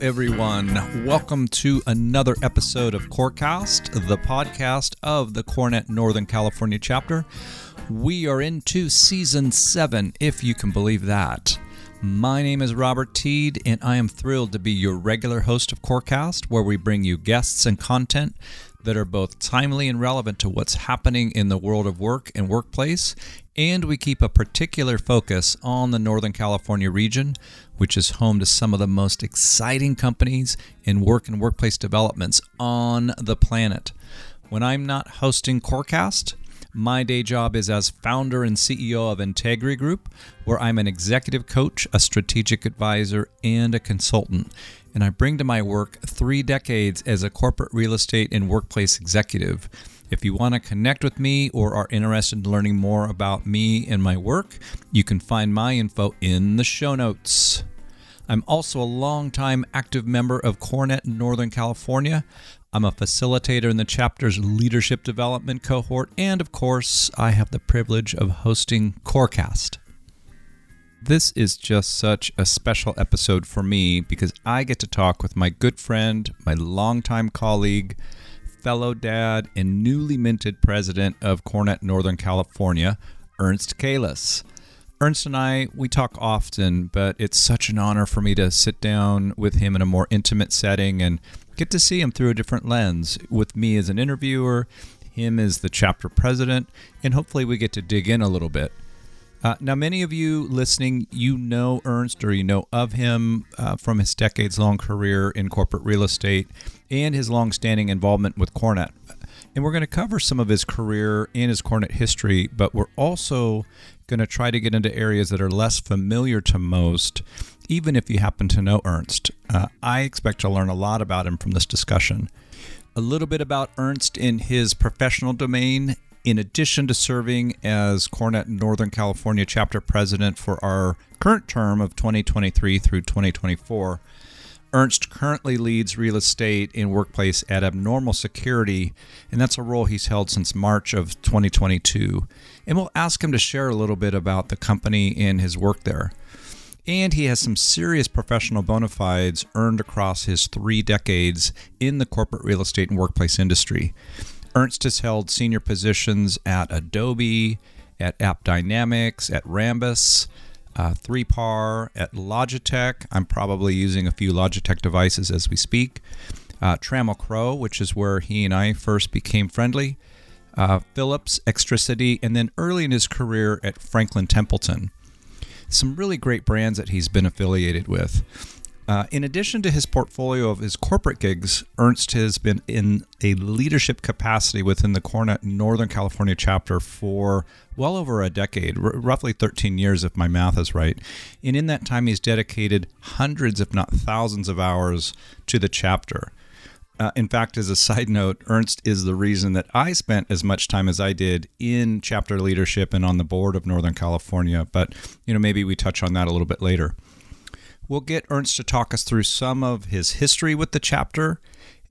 everyone. Welcome to another episode of Corecast, the podcast of the CoreNet Northern California chapter. We are into season seven, if you can believe that. My name is Robert Teed, and I am thrilled to be your regular host of Corecast, where we bring you guests and content that are both timely and relevant to what's happening in the world of work and workplace. And we keep a particular focus on the Northern California region, which is home to some of the most exciting companies in work and workplace developments on the planet. When I'm not hosting Corecast, my day job is as founder and CEO of Integri Group, where I'm an executive coach, a strategic advisor, and a consultant. And I bring to my work three decades as a corporate real estate and workplace executive. If you want to connect with me or are interested in learning more about me and my work, you can find my info in the show notes. I'm also a longtime active member of CoreNet Northern California. I'm a facilitator in the chapter's leadership development cohort, and of course, I have the privilege of hosting Corecast. This is just such a special episode for me because I get to talk with my good friend, my longtime colleague, fellow dad, and newly minted president of CoreNet Northern California, Ernst Calais. Ernst and I, we talk often, but it's such an honor for me to sit down with him in a more intimate setting and get to see him through a different lens with me as an interviewer, him as the chapter president, and hopefully we get to dig in a little bit. Uh, now, many of you listening, you know Ernst or you know of him uh, from his decades long career in corporate real estate and his long standing involvement with CoreNet. And we're going to cover some of his career and his CoreNet history, but we're also going to try to get into areas that are less familiar to most even if you happen to know Ernst. Uh, I expect to learn a lot about him from this discussion. A little bit about Ernst in his professional domain. In addition to serving as CoreNet Northern California chapter president for our current term of 2023 through 2024, Ernst currently leads real estate and workplace at Abnormal Security, and that's a role he's held since March of 2022. And we'll ask him to share a little bit about the company and his work there and he has some serious professional bona fides earned across his three decades in the corporate real estate and workplace industry. Ernst has held senior positions at Adobe, at AppDynamics, at Rambus, uh, 3PAR, at Logitech. I'm probably using a few Logitech devices as we speak. Uh, Trammell Crow, which is where he and I first became friendly. Uh, Philips, Extricity, and then early in his career at Franklin Templeton some really great brands that he's been affiliated with. Uh, in addition to his portfolio of his corporate gigs, Ernst has been in a leadership capacity within the CoreNet Northern California chapter for well over a decade, r- roughly 13 years, if my math is right. And in that time, he's dedicated hundreds, if not thousands, of hours to the chapter. Uh, in fact, as a side note, Ernst is the reason that I spent as much time as I did in chapter leadership and on the board of Northern California. But, you know, maybe we touch on that a little bit later. We'll get Ernst to talk us through some of his history with the chapter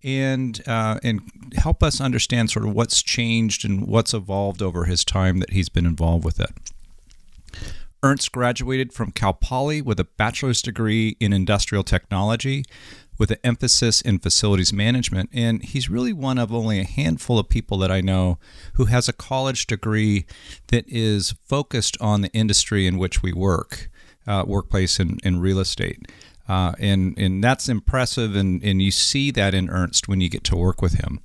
and uh, and help us understand sort of what's changed and what's evolved over his time that he's been involved with it. Ernst graduated from Cal Poly with a bachelor's degree in industrial technology with an emphasis in facilities management. And he's really one of only a handful of people that I know who has a college degree that is focused on the industry in which we work, uh, workplace and, and real estate. Uh, and, and that's impressive, and, and you see that in Ernst when you get to work with him.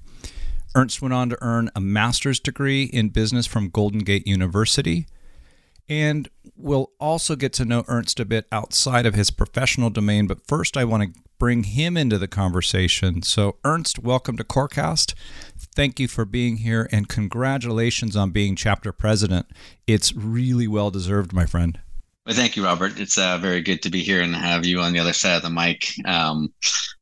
Ernst went on to earn a master's degree in business from Golden Gate University. And we'll also get to know Ernst a bit outside of his professional domain. But first, I want to bring him into the conversation. So, Ernst, welcome to Corecast. Thank you for being here and congratulations on being chapter president. It's really well deserved, my friend. Well, thank you, Robert. It's uh, very good to be here and have you on the other side of the mic. Um,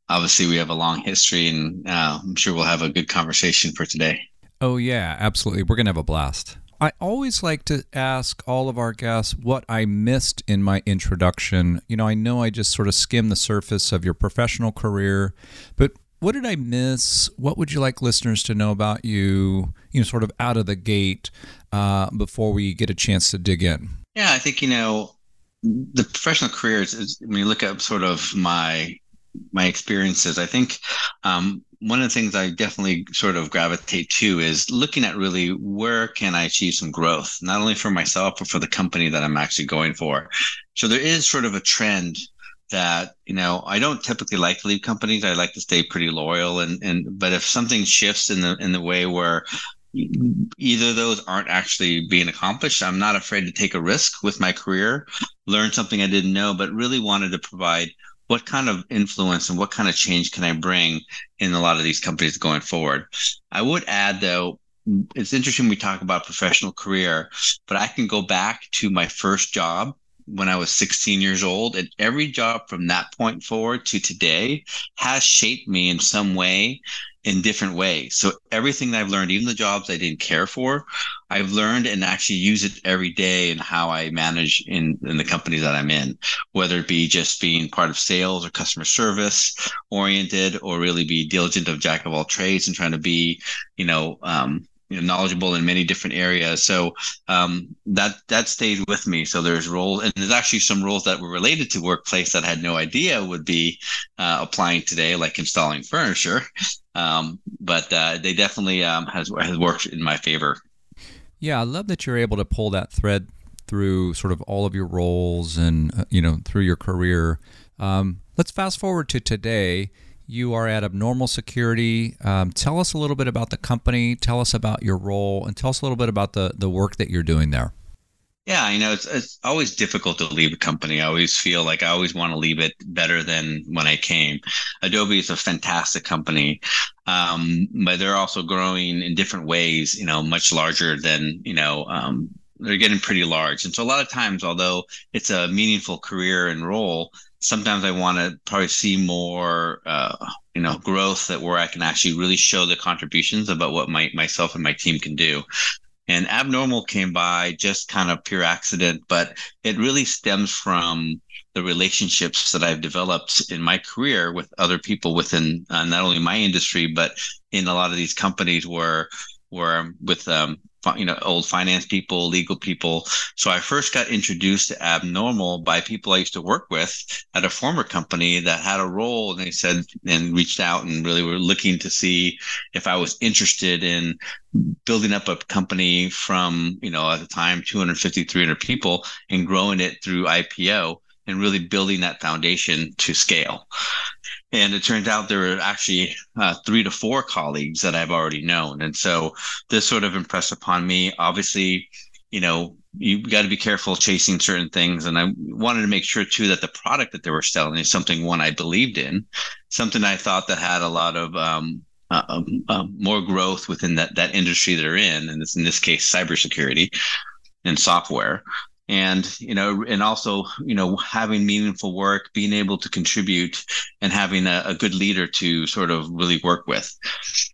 obviously, we have a long history, and uh, I'm sure we'll have a good conversation for today. Oh, yeah, absolutely. We're going to have a blast. I always like to ask all of our guests what I missed in my introduction. You know, I know I just sort of skimmed the surface of your professional career, but what did I miss? What would you like listeners to know about you, you know, sort of out of the gate uh, before we get a chance to dig in? Yeah, I think, you know, the professional careers is, when you look at sort of my my experiences, I think um, one of the things I definitely sort of gravitate to is looking at really where can I achieve some growth, not only for myself but for the company that I'm actually going for. So there is sort of a trend that you know I don't typically like to leave companies. I like to stay pretty loyal, and and but if something shifts in the in the way where either those aren't actually being accomplished, I'm not afraid to take a risk with my career, learn something I didn't know, but really wanted to provide what kind of influence and what kind of change can I bring in a lot of these companies going forward. I would add though, it's interesting we talk about professional career, but I can go back to my first job when I was 16 years old. And every job from that point forward to today has shaped me in some way in different ways. So everything that I've learned, even the jobs I didn't care for, I've learned and actually use it every day in how I manage in, in the companies that I'm in, whether it be just being part of sales or customer service oriented, or really be diligent of jack of all trades and trying to be, you know, um, you know, knowledgeable in many different areas. So um, that that stayed with me. So there's roles, and there's actually some roles that were related to workplace that I had no idea would be uh, applying today, like installing furniture. Um, but uh, they definitely um, has has worked in my favor. Yeah, I love that you're able to pull that thread through sort of all of your roles and uh, you know through your career. Um, let's fast forward to today you are at Abnormal Security. Um, tell us a little bit about the company. Tell us about your role, and tell us a little bit about the the work that you're doing there. Yeah, you know, it's it's always difficult to leave a company. I always feel like I always want to leave it better than when I came. Adobe is a fantastic company, um, but they're also growing in different ways. You know, much larger than you know. Um, they're getting pretty large, and so a lot of times, although it's a meaningful career and role, sometimes I want to probably see more, uh, you know, growth that where I can actually really show the contributions about what my myself and my team can do. And abnormal came by just kind of pure accident, but it really stems from the relationships that I've developed in my career with other people within uh, not only my industry but in a lot of these companies where where I'm with um, you know old finance people legal people. So i first got introduced to abnormal by people i used to work with at a former company that had a role and they said and reached out and really were looking to see if i was interested in building up a company from you know at the time 250 300 people and growing it through ipo and really building that foundation to scale and it turns out there were actually uh, three to four colleagues that I've already known. And so this sort of impressed upon me. Obviously, you know, you got to be careful chasing certain things. And I wanted to make sure too that the product that they were selling is something one I believed in, something I thought that had a lot of um, uh, um, uh, more growth within that that industry they're in, and this in this case cybersecurity and software and you know and also you know having meaningful work being able to contribute and having a, a good leader to sort of really work with.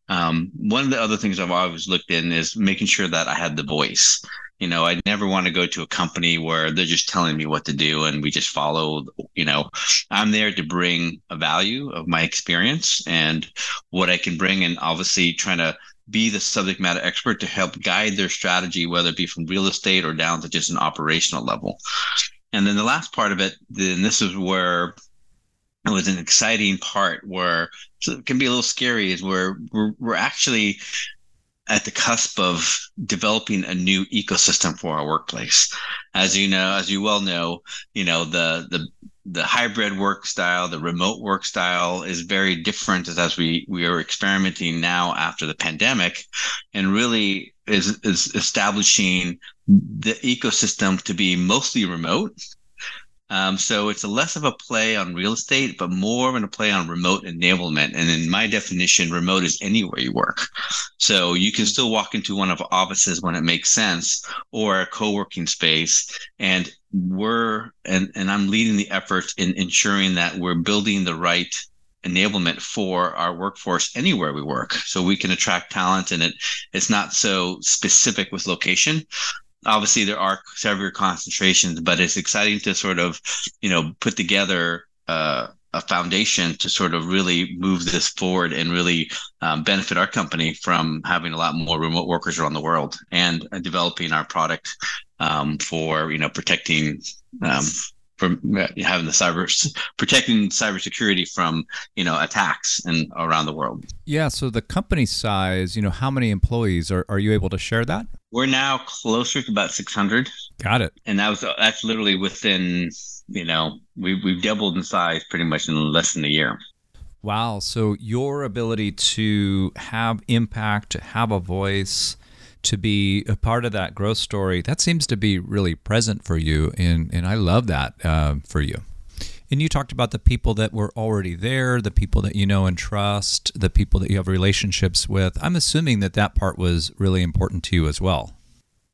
Um, one of the other things i've always looked in is making sure that i had the voice. You know i never want to go to a company where they're just telling me what to do and we just follow you know. I'm there to bring a value of my experience and what i can bring and obviously trying to be the subject matter expert to help guide their strategy, whether it be from real estate or down to just an operational level. And then the last part of it, then this is where it was an exciting part where so it can be a little scary is where we're, we're actually at the cusp of developing a new ecosystem for our workplace. As you know, as you well know, you know, the the the hybrid work style, the remote work style is very different as we we are experimenting now after the pandemic, and really is is establishing the ecosystem to be mostly remote um, so it's a less of a play on real estate, but more of a play on remote enablement. And in my definition, remote is anywhere you work. So you can still walk into one of offices when it makes sense or a co-working space. And we're and, and I'm leading the effort in ensuring that we're building the right enablement for our workforce anywhere we work so we can attract talent and it it's not so specific with location obviously there are several concentrations, but it's exciting to sort of, you know, put together uh, a foundation to sort of really move this forward and really um, benefit our company from having a lot more remote workers around the world and uh, developing our product um, for you know protecting um, from having the cyber protecting cybersecurity from you know attacks and around the world. Yeah. So the company size, you know, how many employees are are you able to share that? We're now closer to about 600. Got it. And that was that's literally within you know we we've doubled in size pretty much in less than a year. Wow. So your ability to have impact, to have a voice, to be a part of that growth story, that seems to be really present for you. And, and I love that uh, for you. And you talked about the people that were already there, the people that you know and trust, the people that you have relationships with. I'm assuming that that part was really important to you as well.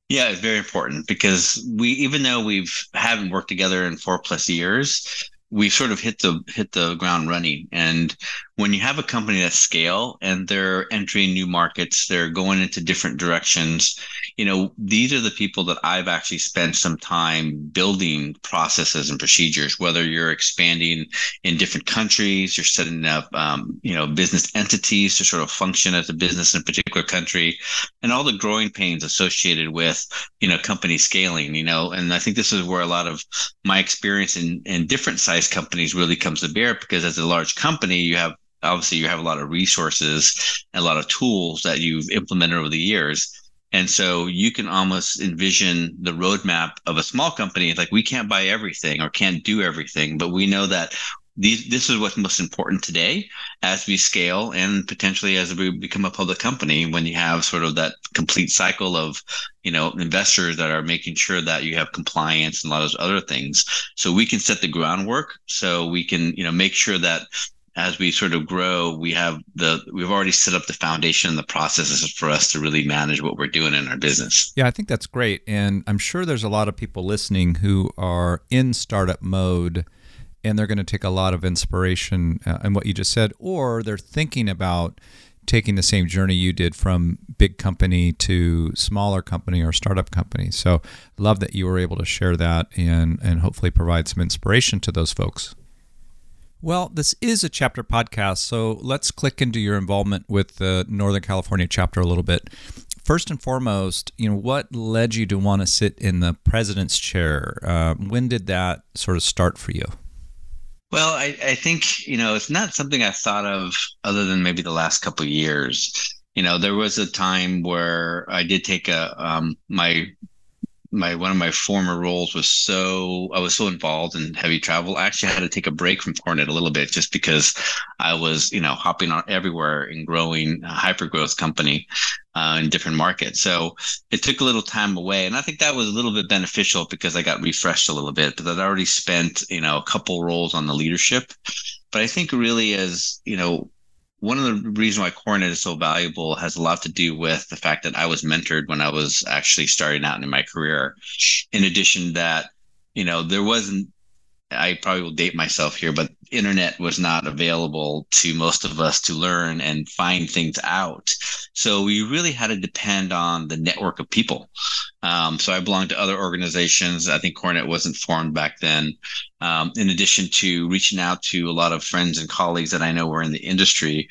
Yeah, it's very important because we, even though we've haven't worked together in four plus years, we sort of hit the hit the ground running and when you have a company that scale and they're entering new markets they're going into different directions you know these are the people that i've actually spent some time building processes and procedures whether you're expanding in different countries you're setting up um, you know business entities to sort of function as a business in a particular country and all the growing pains associated with you know company scaling you know and i think this is where a lot of my experience in in different size companies really comes to bear because as a large company you have obviously you have a lot of resources and a lot of tools that you've implemented over the years. And so you can almost envision the roadmap of a small company like we can't buy everything or can't do everything but we know that these, this is what's most important today as we scale and potentially as we become a public company when you have sort of that complete cycle of you know investors that are making sure that you have compliance and a lot of other things. So we can set the groundwork so we can you know make sure that as we sort of grow, we have the we've already set up the foundation and the processes for us to really manage what we're doing in our business. Yeah, I think that's great, and I'm sure there's a lot of people listening who are in startup mode, and they're going to take a lot of inspiration uh, in what you just said, or they're thinking about taking the same journey you did from big company to smaller company or startup company. So, love that you were able to share that and and hopefully provide some inspiration to those folks. Well, this is a chapter podcast, so let's click into your involvement with the Northern California chapter a little bit. First and foremost, you know, what led you to want to sit in the president's chair? Uh, when did that sort of start for you? Well, I, I think you know it's not something I thought of other than maybe the last couple of years. You know, there was a time where I did take a um, my my one of my former roles was so I was so involved in heavy travel. I actually had to take a break from CoreNet a little bit just because I was, you know, hopping on everywhere and growing a hyper growth company uh, in different markets. So it took a little time away, and I think that was a little bit beneficial because I got refreshed a little bit. But I'd already spent, you know, a couple roles on the leadership. But I think really as you know one of the reasons why CoreNet is so valuable has a lot to do with the fact that I was mentored when I was actually starting out in my career. In addition, that you know there wasn't. I probably will date myself here, but internet was not available to most of us to learn and find things out. So we really had to depend on the network of people. Um, so I belonged to other organizations. I think CoreNet wasn't formed back then. Um, in addition to reaching out to a lot of friends and colleagues that I know were in the industry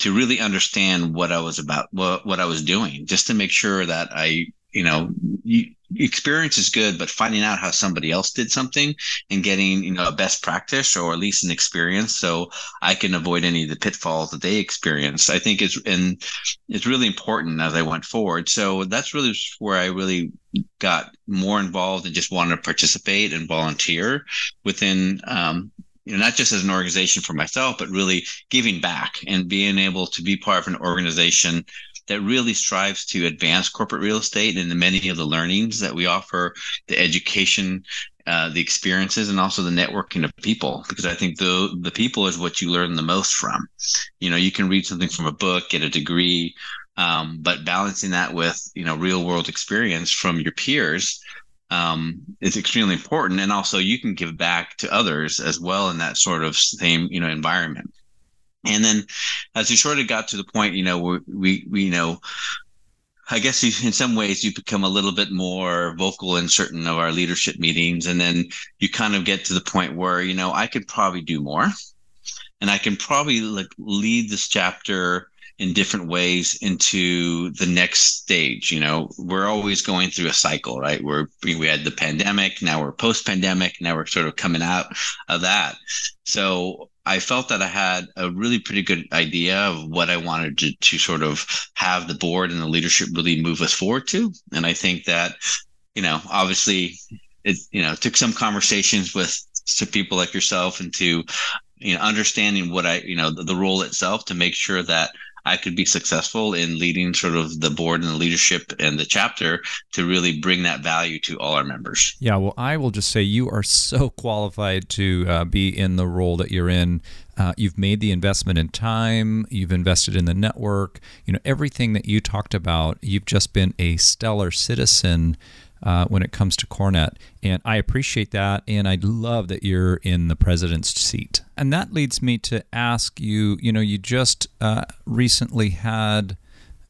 to really understand what I was about, what, what I was doing, just to make sure that I, you know, you, experience is good, but finding out how somebody else did something and getting, you know, a best practice or at least an experience so I can avoid any of the pitfalls that they experienced, I think is, and it's really important as I went forward. So that's really where I really got more involved and just wanted to participate and volunteer within, um, you know, not just as an organization for myself, but really giving back and being able to be part of an organization that really strives to advance corporate real estate and the many of the learnings that we offer, the education, uh, the experiences, and also the networking of people. Because I think the the people is what you learn the most from. You know, you can read something from a book, get a degree, um, but balancing that with you know real world experience from your peers um, is extremely important. And also, you can give back to others as well in that sort of same you know environment. And then as we sort of got to the point, you know, we, we, you know, I guess you, in some ways you become a little bit more vocal in certain of our leadership meetings. And then you kind of get to the point where, you know, I could probably do more and I can probably like lead this chapter in different ways into the next stage. You know, we're always going through a cycle, right? We're we had the pandemic, now we're post pandemic, now we're sort of coming out of that. So I felt that I had a really pretty good idea of what I wanted to, to sort of have the board and the leadership really move us forward to. And I think that, you know, obviously it, you know, took some conversations with some people like yourself and to, you know, understanding what I, you know, the, the role itself to make sure that I could be successful in leading sort of the board and the leadership and the chapter to really bring that value to all our members. Yeah, well, I will just say you are so qualified to uh, be in the role that you're in. Uh, you've made the investment in time, you've invested in the network, you know, everything that you talked about, you've just been a stellar citizen uh, when it comes to CoreNet. And I appreciate that. And I love that you're in the president's seat. And that leads me to ask you you know, you just uh, recently had.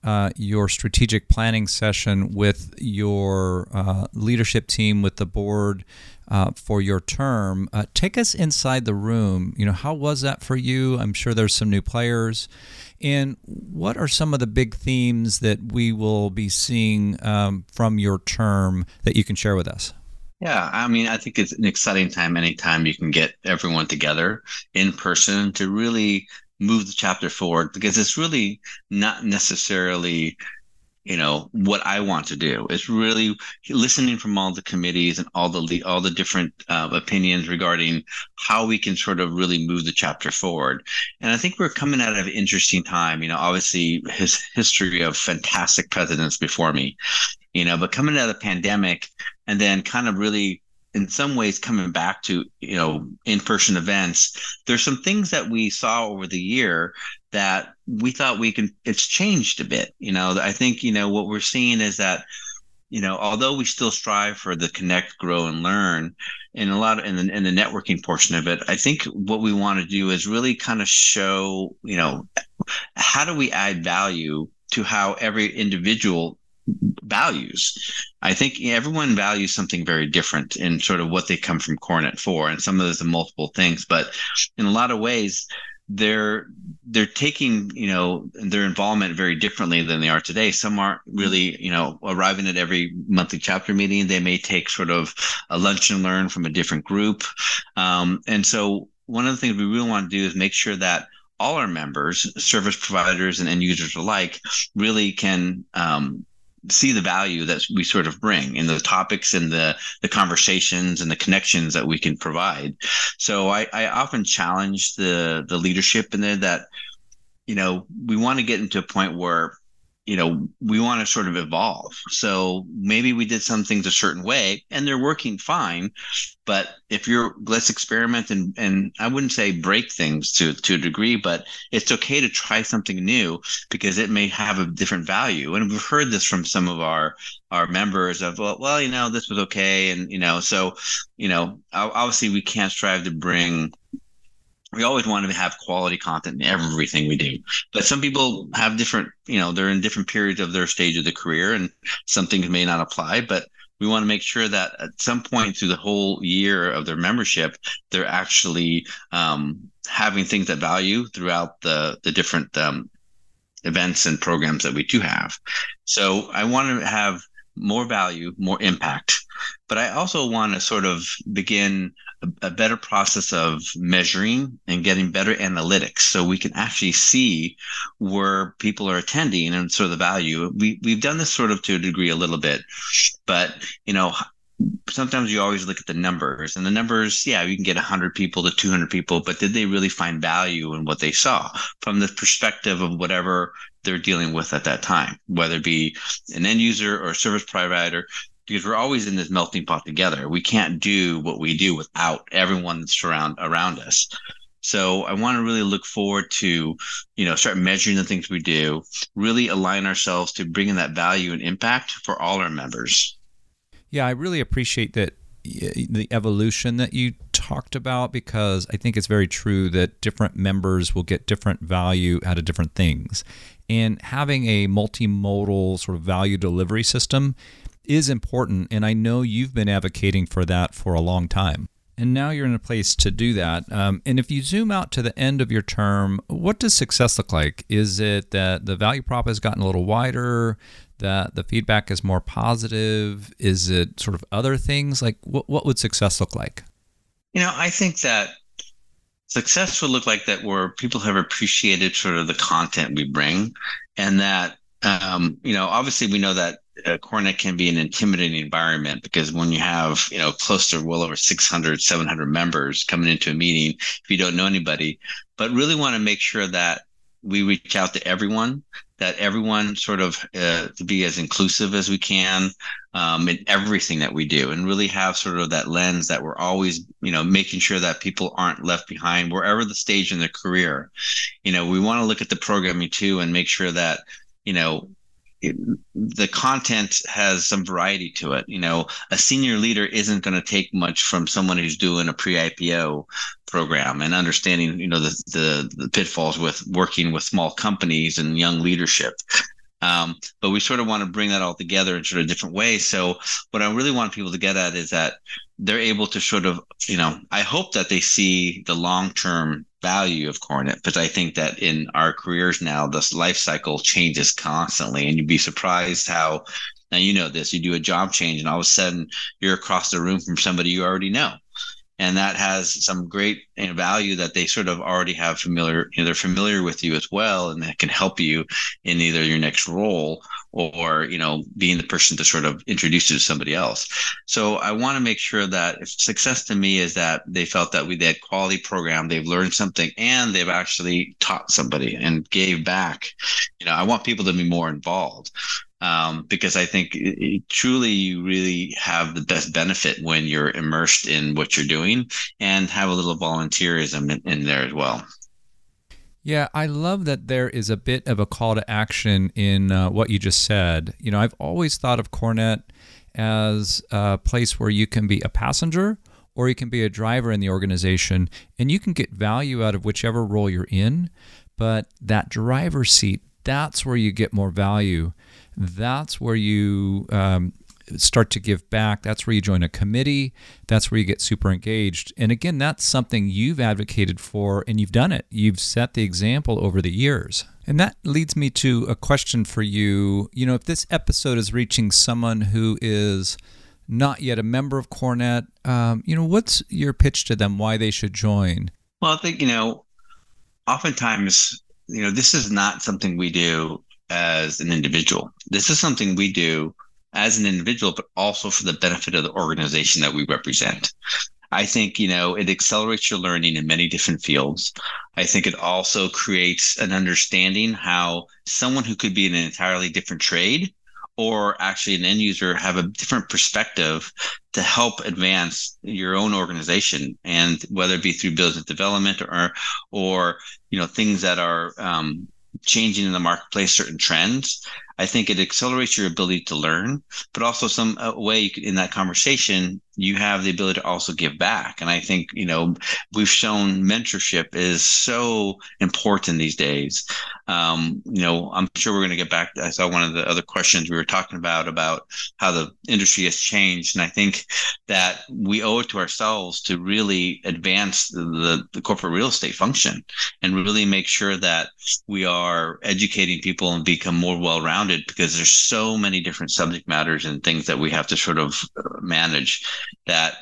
Uh, your strategic planning session with your uh, leadership team, with the board uh, for your term. Uh, take us inside the room. You know, how was that for you? I'm sure there's some new players. And what are some of the big themes that we will be seeing um, from your term that you can share with us? Yeah, I mean, I think it's an exciting time anytime you can get everyone together in person to really move the chapter forward because it's really not necessarily you know what I want to do. It's really listening from all the committees and all the all the different uh, opinions regarding how we can sort of really move the chapter forward. And I think we're coming out of an interesting time. You know, obviously his history of fantastic presidents before me. You know, but coming out of the pandemic and then kind of really in some ways coming back to you know in-person events there's some things that we saw over the year that we thought we can it's changed a bit you know i think you know what we're seeing is that you know although we still strive for the connect grow and learn and a lot of in the, in the networking portion of it i think what we want to do is really kind of show you know how do we add value to how every individual values. I think everyone values something very different in sort of what they come from CoreNet for, and some of those are multiple things. But in a lot of ways, they're they're taking you know their involvement very differently than they are today. Some aren't really you know arriving at every monthly chapter meeting. They may take sort of a lunch and learn from a different group. Um, and so one of the things we really want to do is make sure that all our members service providers and end users alike really can um, see the value that we sort of bring in the topics and the the conversations and the connections that we can provide. So I, I often challenge the the leadership in there that you know we want to get into a point where you know we want to sort of evolve. So maybe we did some things a certain way and they're working fine but if you're let's experiment and and i wouldn't say break things to to a degree but it's okay to try something new because it may have a different value. And we've heard this from some of our our members of well, well you know this was okay and you know so you know obviously we can't strive to bring we always want to have quality content in everything we do but some people have different you know they're in different periods of their stage of the career and some things may not apply but we want to make sure that at some point through the whole year of their membership they're actually um, having things that value throughout the the different um, events and programs that we do have. So i want to have more value more impact but i also want to sort of begin a, a better process of measuring and getting better analytics so we can actually see where people are attending and sort of the value. We we've done this sort of to a degree a little bit, but you know, sometimes you always look at the numbers and the numbers yeah you can get 100 people to 200 people but did they really find value in what they saw from the perspective of whatever they're dealing with at that time whether it be an end user or a service provider because we're always in this melting pot together. We can't do what we do without everyone that's around around us. So I want to really look forward to, you know, start measuring the things we do, really align ourselves to bringing that value and impact for all our members. Yeah, I really appreciate that the evolution that you talked about because I think it's very true that different members will get different value out of different things. And having a multimodal sort of value delivery system is important, and I know you've been advocating for that for a long time. and now you're in a place to do that. Um, and if you zoom out to the end of your term, what does success look like? Is it that the value prop has gotten a little wider? That the feedback is more positive? Is it sort of other things? Like, what, what would success look like? You know, I think that success would look like that where people have appreciated sort of the content we bring and that um, you know obviously we know that uh, CoreNet can be an intimidating environment because when you have you know close to well over 600 700 members coming into a meeting if you don't know anybody but really want to make sure that we reach out to everyone that everyone sort of uh, to be as inclusive as we can um, in everything that we do and really have sort of that lens that we're always you know making sure that people aren't left behind wherever the stage in their career you know we want to look at the programming too and make sure that you know it, the content has some variety to it. You know, a senior leader isn't going to take much from someone who's doing a pre-IPO program and understanding, you know, the, the, the pitfalls with working with small companies and young leadership. Um, but we sort of want to bring that all together in sort of different ways. So what I really want people to get at is that they're able to sort of, you know, I hope that they see the long-term value of CoreNet, because I think that in our careers now, this life cycle changes constantly, and you'd be surprised how. Now you know this. You do a job change, and all of a sudden you're across the room from somebody you already know and that has some great value that they sort of already have familiar you know, they're familiar with you as well and that can help you in either your next role or you know being the person to sort of introduce you to somebody else. So i want to make sure that success to me is that they felt that we they had quality program they've learned something and they've actually taught somebody and gave back you know i want people to be more involved um, because I think it, it, truly you really have the best benefit when you're immersed in what you're doing and have a little volunteerism in, in there as well. Yeah, I love that there is a bit of a call to action in uh, what you just said. You know, I've always thought of CoreNet as a place where you can be a passenger or you can be a driver in the organization and you can get value out of whichever role you're in. But that driver's seat, that's where you get more value that's where you um, start to give back. That's where you join a committee. That's where you get super engaged. And again, that's something you've advocated for and you've done it. You've set the example over the years. And that leads me to a question for you. You know, if this episode is reaching someone who is not yet a member of CoreNet, um, you know, what's your pitch to them why they should join? Well, I think, you know, oftentimes, you know, this is not something we do as an individual. This is something we do as an individual, but also for the benefit of the organization that we represent. I think, you know, it accelerates your learning in many different fields. I think it also creates an understanding how someone who could be in an entirely different trade or actually an end user have a different perspective to help advance your own organization and whether it be through business development or or you know things that are um, changing in the marketplace certain trends i think it accelerates your ability to learn but also some uh, way in that conversation you have the ability to also give back. And i think you know we've shown mentorship is so important these days. Um, you know i'm sure we're going to get back i saw one of the other questions we were talking about about how the industry has changed. And i think that we owe it to ourselves to really advance the, the, the corporate real estate function and really make sure that we are educating people and become more well-rounded because there's so many different subject matters and things that we have to sort of uh, manage that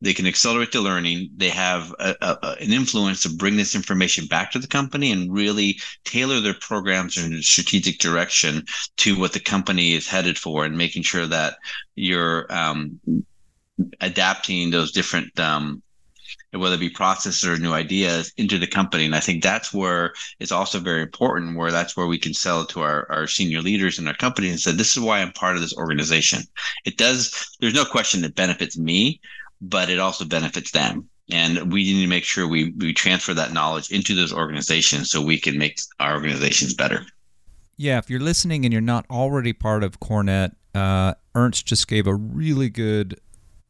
they can accelerate the learning. They have a, a, an influence to bring this information back to the company and really tailor their programs and strategic direction to what the company is headed for, and making sure that you're um, adapting those different um, whether it be processes or new ideas into the company. And I think that's where it's also very important, where that's where we can sell to our, our senior leaders in our company and say, this is why I'm part of this organization. It does, there's no question it benefits me, but it also benefits them. And we need to make sure we, we transfer that knowledge into those organizations so we can make our organizations better. Yeah, if you're listening and you're not already part of CoreNet, uh, Ernst just gave a really good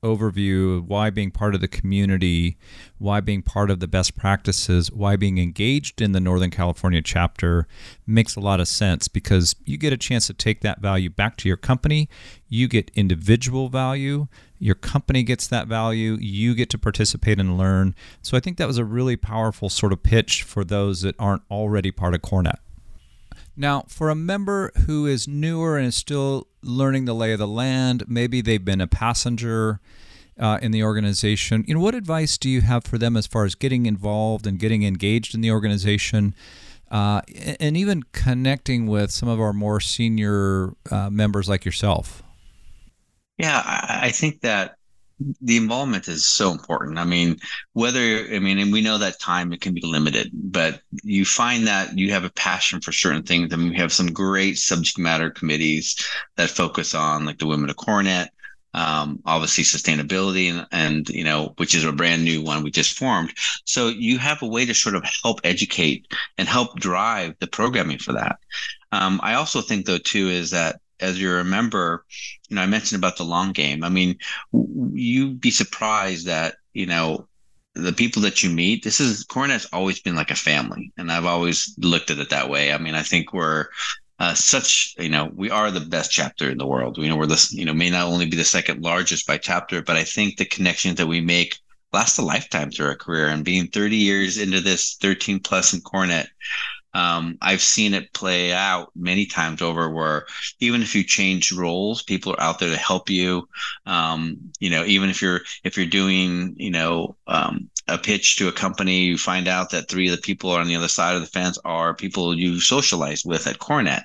overview, why being part of the community, why being part of the best practices, why being engaged in the Northern California chapter makes a lot of sense because you get a chance to take that value back to your company. You get individual value. Your company gets that value. You get to participate and learn. So I think that was a really powerful sort of pitch for those that aren't already part of CoreNet. Now, for a member who is newer and is still learning the lay of the land, maybe they've been a passenger uh, in the organization. You know, what advice do you have for them as far as getting involved and getting engaged in the organization, uh, and even connecting with some of our more senior uh, members like yourself? Yeah, I think that the involvement is so important. I mean, whether I mean, and we know that time it can be limited, but you find that you have a passion for certain things. and we have some great subject matter committees that focus on like the Women of CoreNet, um, obviously sustainability, and and you know, which is a brand new one we just formed. So you have a way to sort of help educate and help drive the programming for that. Um, I also think though too is that as you remember, you know, I mentioned about the long game. I mean, you'd be surprised that, you know, the people that you meet, this is CoreNet's always been like a family. And I've always looked at it that way. I mean, I think we're uh, such, you know, we are the best chapter in the world. We know we're this, you know, may not only be the second largest by chapter, but I think the connections that we make last a lifetime through our career and being 30 years into this 13 plus in CoreNet, um, I've seen it play out many times over where even if you change roles, people are out there to help you. Um, you know, even if you're if you're doing, you know, um, a pitch to a company, you find out that three of the people on the other side of the fence are people you socialize with at CoreNet,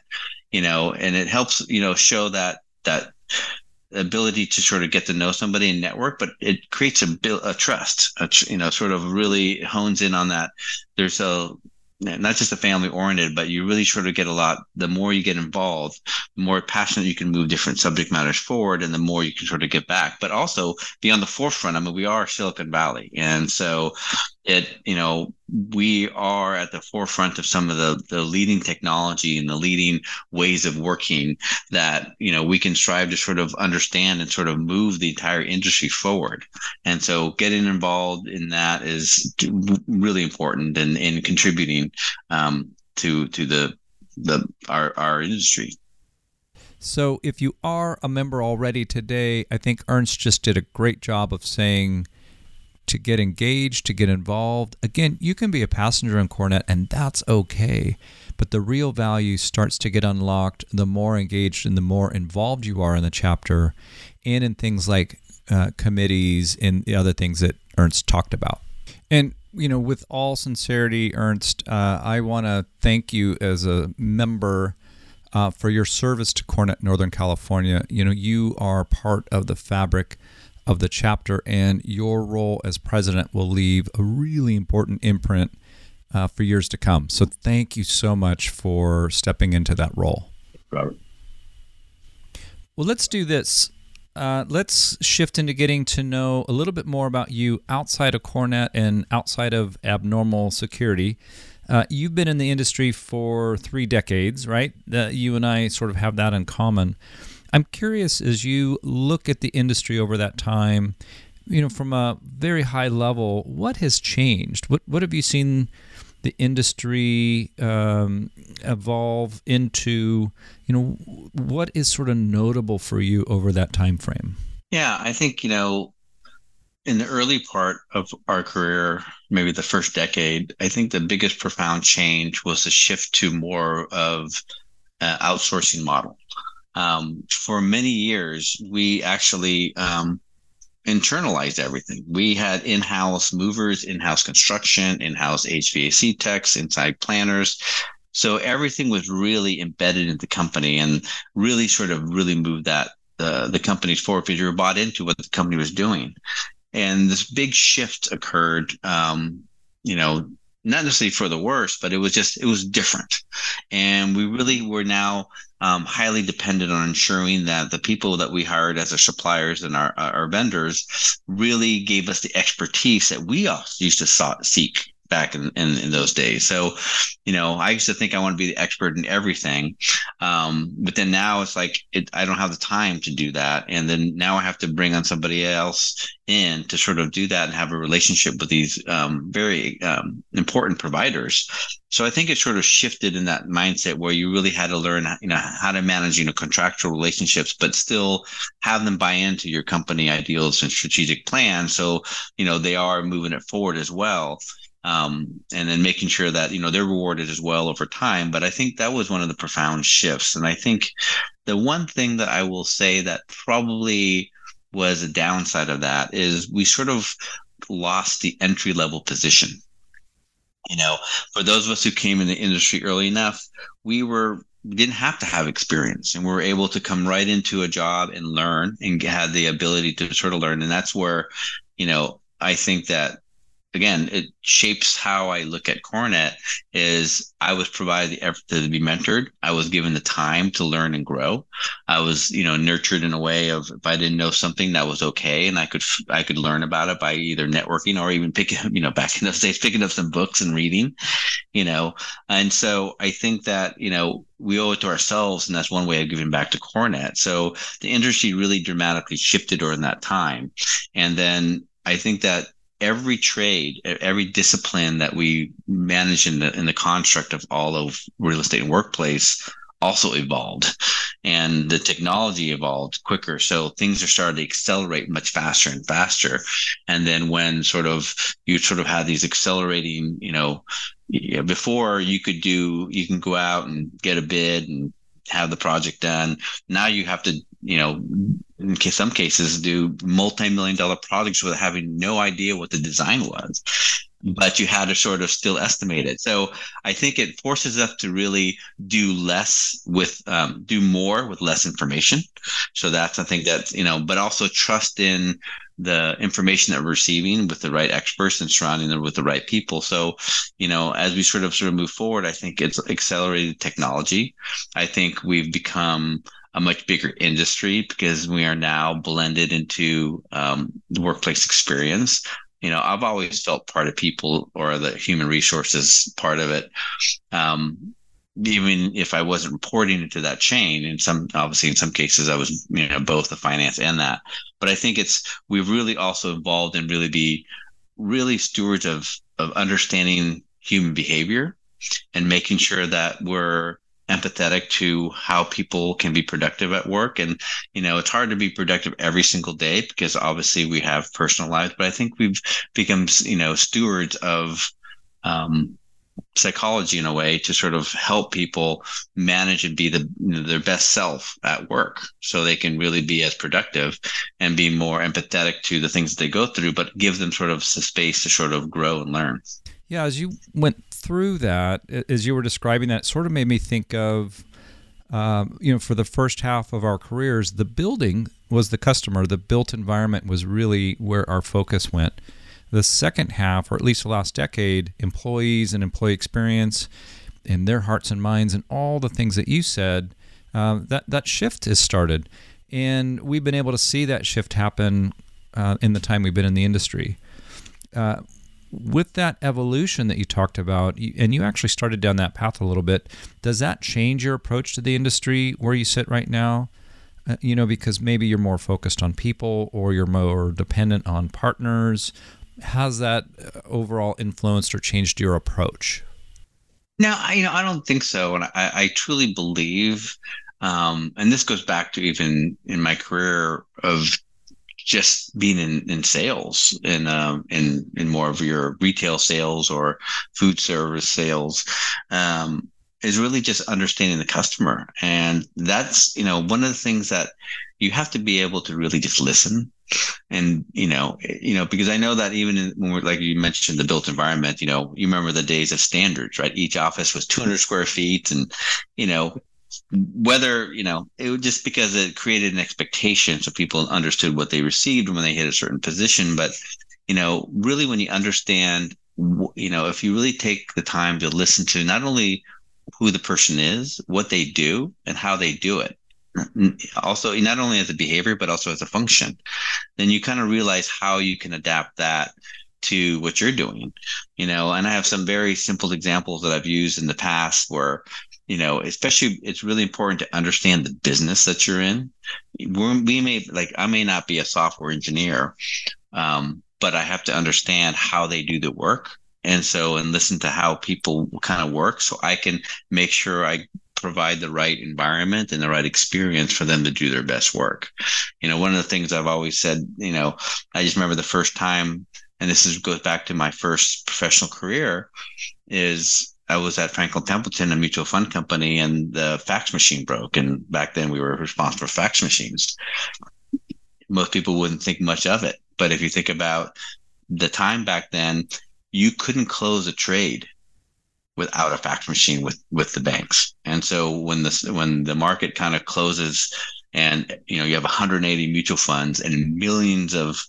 You know, and it helps, you know, show that that ability to sort of get to know somebody and network, but it creates a, a trust, a, you know, sort of really hones in on that. There's a not just a family oriented, but you really sort of get a lot. The more you get involved, the more passionate you can move different subject matters forward, and the more you can sort of get back. But also be on the forefront. I mean, we are Silicon Valley, and so it you know we are at the forefront of some of the the leading technology and the leading ways of working that you know we can strive to sort of understand and sort of move the entire industry forward. And so getting involved in that is really important and in, in contributing um, to to the the our our industry. So if you are a member already today i think ernst just did a great job of saying to get engaged, to get involved. Again, you can be a passenger in CoreNet, and that's okay. But the real value starts to get unlocked the more engaged and the more involved you are in the chapter and in things like uh, committees and the other things that Ernst talked about. And, you know, with all sincerity, Ernst, uh, I want to thank you as a member. Uh, for your service to CoreNet Northern California. You know, you are part of the fabric of the chapter, and your role as president will leave a really important imprint uh, for years to come. So, thank you so much for stepping into that role. Robert. Well, let's do this. Uh, let's shift into getting to know a little bit more about you outside of CoreNet and outside of abnormal security. Uh, you've been in the industry for three decades, right? Uh, you and I sort of have that in common. I'm curious as you look at the industry over that time, you know, from a very high level, what has changed? What what have you seen the industry um, evolve into? You know, what is sort of notable for you over that time frame? Yeah, I think you know, in the early part of our career, maybe the first decade, I think the biggest profound change was the shift to more of uh, outsourcing model um, for many years, we actually um, internalized everything. We had in house movers, in house construction, in house HVAC techs, inside planners. So everything was really embedded in the company and really sort of really moved that uh, the company forward because you were bought into what the company was doing. And this big shift occurred, um, you know, not necessarily for the worse, but it was just it was different, and we really were now um, highly dependent on ensuring that the people that we hired as our suppliers and our our vendors really gave us the expertise that we used to sought, seek back in, in, in those days. So, you know, I used to think I want to be the expert in everything. Um, but then now it's like, it, I don't have the time to do that. And then now I have to bring on somebody else in to sort of do that and have a relationship with these um, very um, important providers. So I think it sort of shifted in that mindset where you really had to learn, you know, how to manage, you know, contractual relationships, but still have them buy into your company ideals and strategic plan. So, you know, they are moving it forward as well um, and then making sure that you know they're rewarded as well over time. But I think that was one of the profound shifts, and I think the one thing that I will say that probably was a downside of that is we sort of lost the entry level position. You know, for those of us who came in the industry early enough, we were we didn't have to have experience and we were able to come right into a job and learn and had the ability to sort of learn and that's where you know i think that again, it shapes how I look at CoreNet is I was provided the effort to be mentored. I was given the time to learn and grow. I was, you know, nurtured in a way of if I didn't know something that was okay and I could, I could learn about it by either networking or even picking, you know, back in those days, picking up some books and reading, you know. And so I think that, you know, we owe it to ourselves. And that's one way of giving back to CoreNet. So the industry really dramatically shifted during that time. And then I think that every trade, every discipline that we manage in the in the construct of all of real estate and workplace also evolved and the technology evolved quicker. So things are starting to accelerate much faster and faster. And then when sort of you sort of have these accelerating you know before you could do you can go out and get a bid and have the project done. Now you have to you know in some cases do multi-million dollar projects with having no idea what the design was but you had to sort of still estimate it so i think it forces us to really do less with um, do more with less information so that's i think that you know but also trust in the information that we're receiving with the right experts and surrounding them with the right people. So, you know, as we sort of sort of move forward, I think it's accelerated technology. I think we've become a much bigger industry because we are now blended into um, the workplace experience. You know, I've always felt part of people or the human resources part of it. Um, even if I wasn't reporting into that chain, in some obviously in some cases I was, you know, both the finance and that. But I think it's we've really also involved in really be really stewards of of understanding human behavior and making sure that we're empathetic to how people can be productive at work. And, you know, it's hard to be productive every single day because obviously we have personal lives, but I think we've become, you know, stewards of, um, psychology in a way to sort of help people manage and be the you know, their best self at work so they can really be as productive and be more empathetic to the things that they go through but give them sort of the space to sort of grow and learn yeah as you went through that, as you were describing that, it sort of made me think of, um, you know, for the first half of our careers, the building was the customer. The built environment was really where our focus went. The second half, or at least the last decade, employees and employee experience and their hearts and minds and all the things that you said, uh, that, that shift has started. And we've been able to see that shift happen uh, in the time we've been in the industry. Uh, with that evolution that you talked about, and you actually started down that path a little bit, does that change your approach to the industry where you sit right now? Uh, you know, because maybe you're more focused on people or you're more dependent on partners. Has that uh, overall influenced or changed your approach? No, I, you know, I don't think so. And I, I truly believe, um, and this goes back to even in my career of just being in, in sales and um, in in more of your retail sales or food service sales um, is really just understanding the customer. And that's you know one of the things that you have to be able to really just listen and you know you know because i know that even in, when we're like you mentioned the built environment you know you remember the days of standards right? Each office was 200 square feet and you know whether you know it was just because it created an expectation so people understood what they received when they hit a certain position. But you know really when you understand you know if you really take the time to listen to not only who the person is what they do and how they do it also not only as a behavior but also as a function then you kind of realize how you can adapt that to what you're doing you know. And i have some very simple examples that i've used in the past where you know especially it's really important to understand the business that you're in. We're, we may like i may not be a software engineer um, but i have to understand how they do the work. And so and listen to how people kind of work so i can make sure i provide the right environment and the right experience for them to do their best work. You know one of the things i've always said you know i just remember the first time and this is, goes back to my first professional career, is I was at Franklin Templeton, a mutual fund company, and the fax machine broke. And back then, we were responsible for fax machines. Most people wouldn't think much of it, but if you think about the time back then, you couldn't close a trade without a fax machine with with the banks. And so when the when the market kind of closes, and you know you have 180 mutual funds and millions of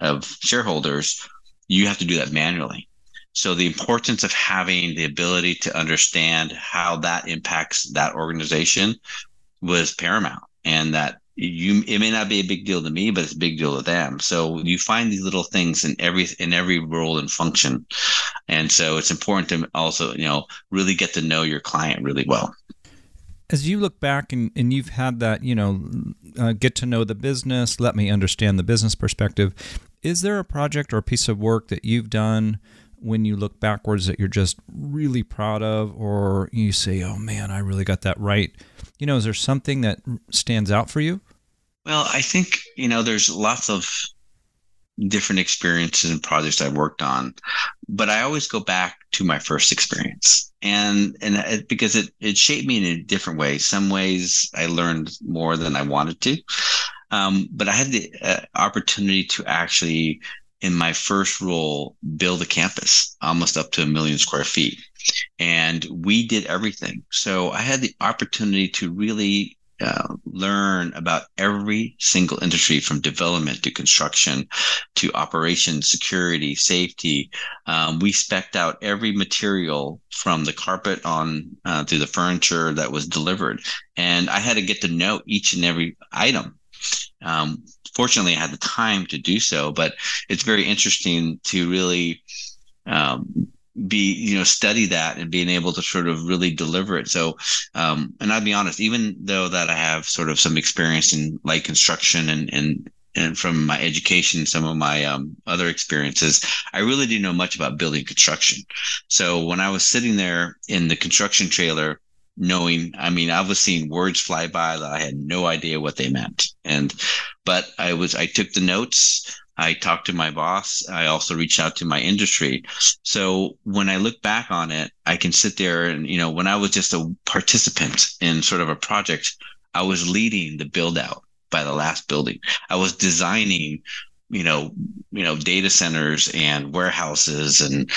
of shareholders, you have to do that manually. So the importance of having the ability to understand how that impacts that organization was paramount and that you it may not be a big deal to me but it's a big deal to them. So you find these little things in every in every role and function. And so it's important to also you know really get to know your client really well. As you look back and, and you've had that you know uh, get to know the business let me understand the business perspective is there a project or a piece of work that you've done when you look backwards that you're just really proud of, or you say, oh man, I really got that right? You know, is there something that stands out for you? Well, I think, you know, there's lots of different experiences and projects I've worked on, but I always go back to my first experience. And and it, because it it shaped me in a different way. Some ways I learned more than I wanted to, um, but I had the uh, opportunity to actually, in my first role, build a campus almost up to a million square feet. And we did everything. So I had the opportunity to really uh, learn about every single industry from development to construction to operations, security, safety. Um, we specked out every material from the carpet on uh, to the furniture that was delivered. And I had to get to know each and every item um, fortunately, I had the time to do so, but it's very interesting to really um, be you know study that and being able to sort of really deliver it. So um and i'll be honest even though that i have sort of some experience in light construction and and and from my education some of my um, other experiences i really didn't know much about building construction. So when i was sitting there in the construction trailer knowing i mean i was seeing words fly by that i had no idea what they meant. And but i was i took the notes i talked to my boss i also reached out to my industry. So when i look back on it i can sit there and you know when i was just a participant in sort of a project i was leading the build out by the last building. I was designing you know you know data centers and warehouses and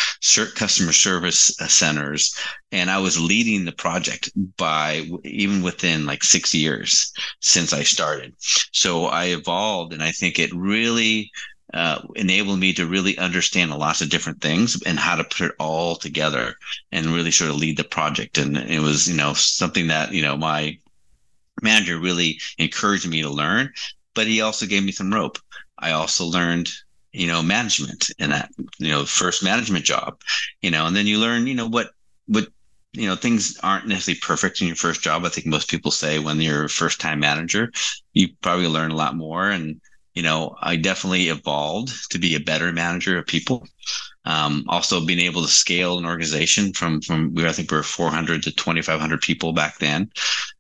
customer service uh, centers. And i was leading the project by even within like six years since i started. So i evolved and i think it really uh, enabled me to really understand lots of different things and how to put it all together and really sort of lead the project. And it was you know something that you know my manager really encouraged me to learn but he also gave me some rope I also learned, you know, management in that, you know, first management job, you know, and then you learn, you know, what, what, you know, things aren't necessarily perfect in your first job. I think most people say when you're a first time manager, you probably learn a lot more. And, you know, I definitely evolved to be a better manager of people. Um, also being able to scale an organization from, from, we, I think we were 400 to 2,500 people back then.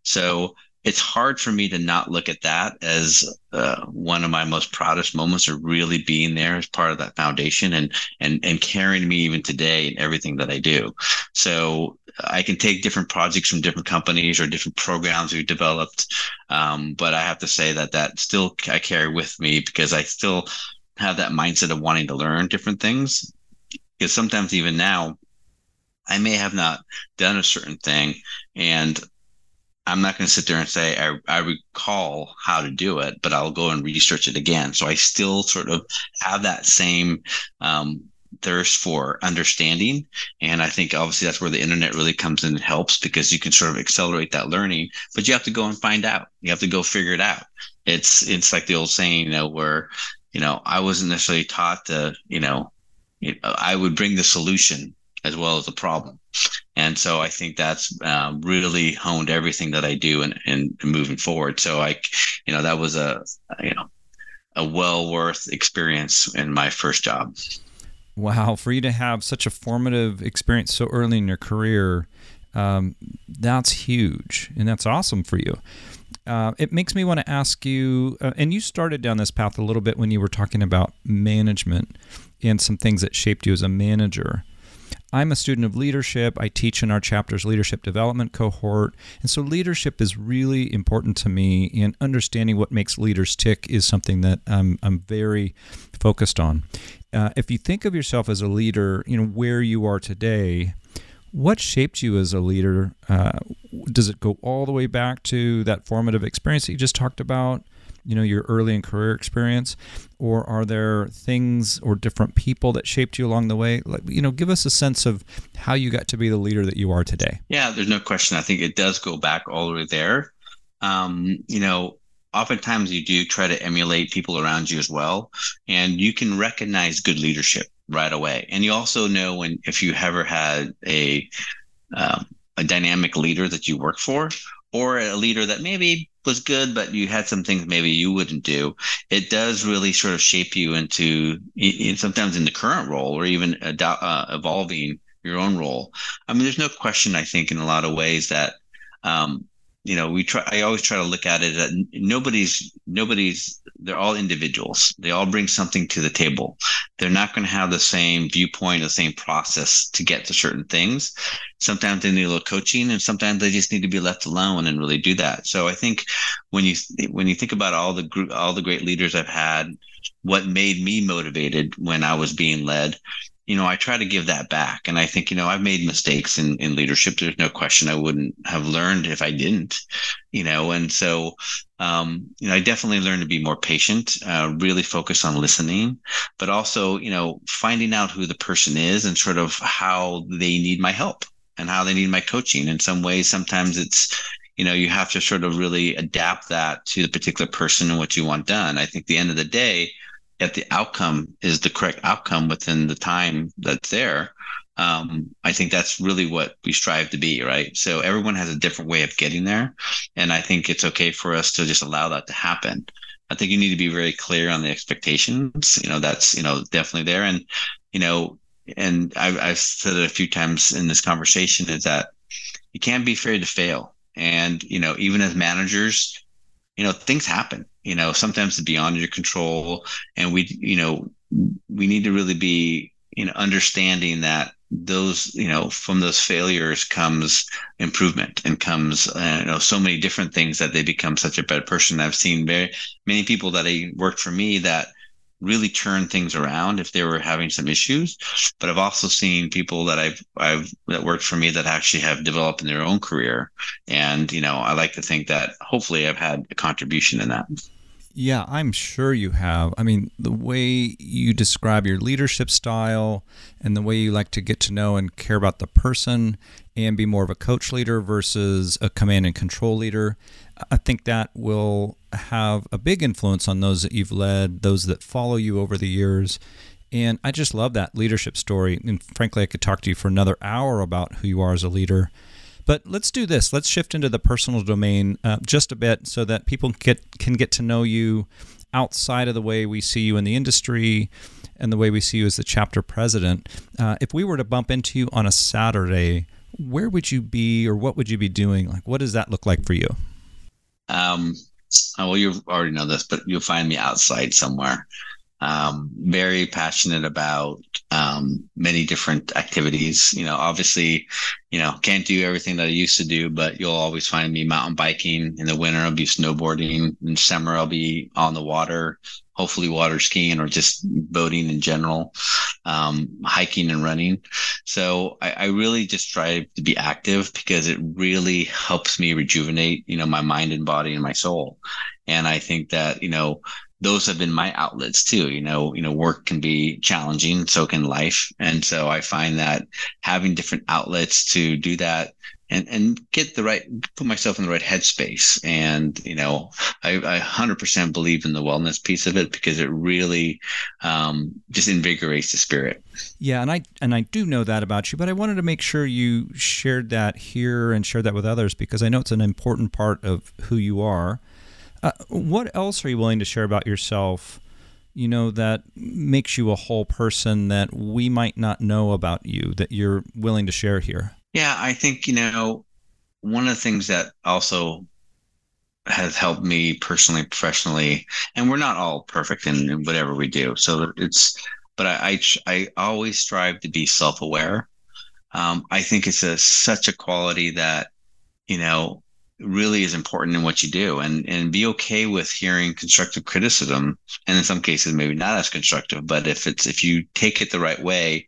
So, it's hard for me to not look at that as uh, one of my most proudest moments of really being there as part of that foundation and and and carrying me even today in everything that I do. So I can take different projects from different companies or different programs we've developed, um, but I have to say that that still I carry with me because I still have that mindset of wanting to learn different things. Because sometimes even now, I may have not done a certain thing and I'm not going to sit there and say I, I recall how to do it, but I'll go and research it again. So I still sort of have that same um, thirst for understanding. And I think obviously that's where the internet really comes in and helps because you can sort of accelerate that learning, but you have to go and find out. You have to go figure it out. It's it's like the old saying, you know, where, you know, I wasn't necessarily taught to, you know, you know, I would bring the solution as well as the problem. And so I think that's um, really honed everything that I do and, and moving forward. So I, you know, that was a, you know, a well worth experience in my first job. Wow. For you to have such a formative experience so early in your career, um, that's huge and that's awesome for you. Uh, it makes me want to ask you, uh, and you started down this path a little bit when you were talking about management and some things that shaped you as a manager. I'm a student of leadership. I teach in our chapter's leadership development cohort. And so leadership is really important to me, and understanding what makes leaders tick is something that I'm, I'm very focused on. Uh, if you think of yourself as a leader, you know, where you are today, what shaped you as a leader? Uh, does it go all the way back to that formative experience that you just talked about? You know your early in career experience or are there things or different people that shaped you along the way? Like you know give us a sense of how you got to be the leader that you are today. Yeah there's no question. I think it does go back all the way there. Um, you know oftentimes you do try to emulate people around you as well and you can recognize good leadership right away. And you also know when if you ever had a um, a dynamic leader that you work for or a leader that maybe was good, but you had some things maybe you wouldn't do. It does really sort of shape you into sometimes in the current role or even uh, evolving your own role. I mean, there's no question. I think in a lot of ways that um, you know we try. I always try to look at it that nobody's nobody's. They're all individuals. They all bring something to the table. They're not going to have the same viewpoint, the same process to get to certain things sometimes they need a little coaching and sometimes they just need to be left alone and really do that so i think when you when you think about all the group all the great leaders i've had what made me motivated when i was being led you know i try to give that back and i think you know i've made mistakes in in leadership there's no question i wouldn't have learned if i didn't you know and so um, you know i definitely learned to be more patient uh, really focus on listening but also you know finding out who the person is and sort of how they need my help and how they need my coaching. In some ways, sometimes it's, you know, you have to sort of really adapt that to the particular person and what you want done. I think the end of the day, if the outcome is the correct outcome within the time that's there, um, I think that's really what we strive to be, right? So everyone has a different way of getting there. And I think it's okay for us to just allow that to happen. I think you need to be very clear on the expectations. You know, that's, you know, definitely there. And, you know, and I've, I've said it a few times in this conversation is that you can't be afraid to fail. And, you know, even as managers, you know, things happen, you know, sometimes it's beyond your control. And we, you know, we need to really be, you know, understanding that those, you know, from those failures comes improvement and comes, uh, you know, so many different things that they become such a better person. I've seen very many people that I worked for me that really turn things around if they were having some issues. But I've also seen people that I've I've that worked for me that actually have developed in their own career. And, you know, I like to think that hopefully I've had a contribution in that. Yeah, I'm sure you have. I mean, the way you describe your leadership style and the way you like to get to know and care about the person and be more of a coach leader versus a command and control leader, I think that will have a big influence on those that you've led, those that follow you over the years. And I just love that leadership story. And frankly, I could talk to you for another hour about who you are as a leader. But let's do this. Let's shift into the personal domain uh, just a bit so that people get, can get to know you outside of the way we see you in the industry and the way we see you as the chapter president. Uh, if we were to bump into you on a Saturday, where would you be or what would you be doing? Like, what does that look like for you? Um, oh, well, you already know this, but you'll find me outside somewhere. Um, very passionate about um, many different activities. You know, obviously, you know, can't do everything that I used to do, but you'll always find me mountain biking. In the winter, I'll be snowboarding. In summer, I'll be on the water, hopefully water skiing or just boating in general, um, hiking and running. So I, I, really just try to be active because it really helps me rejuvenate, you know, my mind and body and my soul. And I think that, you know, those have been my outlets too. You know, you know, work can be challenging, so can life. And so I find that having different outlets to do that and and get the right put myself in the right headspace. And you know i, I 100% believe in the wellness piece of it because it really um, just invigorates the spirit. Yeah and i and i do know that about you but i wanted to make sure you shared that here and shared that with others because i know it's an important part of who you are. Uh, what else are you willing to share about yourself you know that makes you a whole person that we might not know about you that you're willing to share here yeah, I think, you know, one of the things that also has helped me personally, professionally, and we're not all perfect in, in whatever we do. So it's, but I, I, I always strive to be self aware. Um, I think it's a, such a quality that, you know, really is important in what you do and and be okay with hearing constructive criticism and in some cases maybe not as constructive but if it's if you take it the right way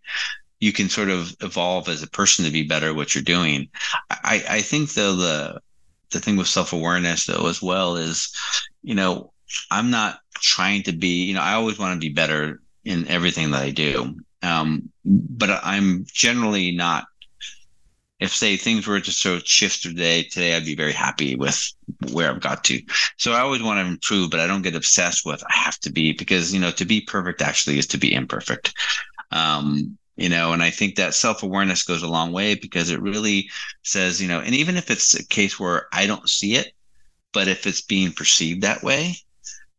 you can sort of evolve as a person to be better at what you're doing. I, I think though the the thing with self awareness though as well is, you know, I'm not trying to be, you know, I always want to be better in everything that I do. Um, but I'm generally not. If say things were to sort of shift today, today I'd be very happy with where I've got to. So I always want to improve, but I don't get obsessed with I have to be because you know to be perfect actually is to be imperfect. Um, you know and i think that self-awareness goes a long way because it really says you know and even if it's a case where i don't see it but if it's being perceived that way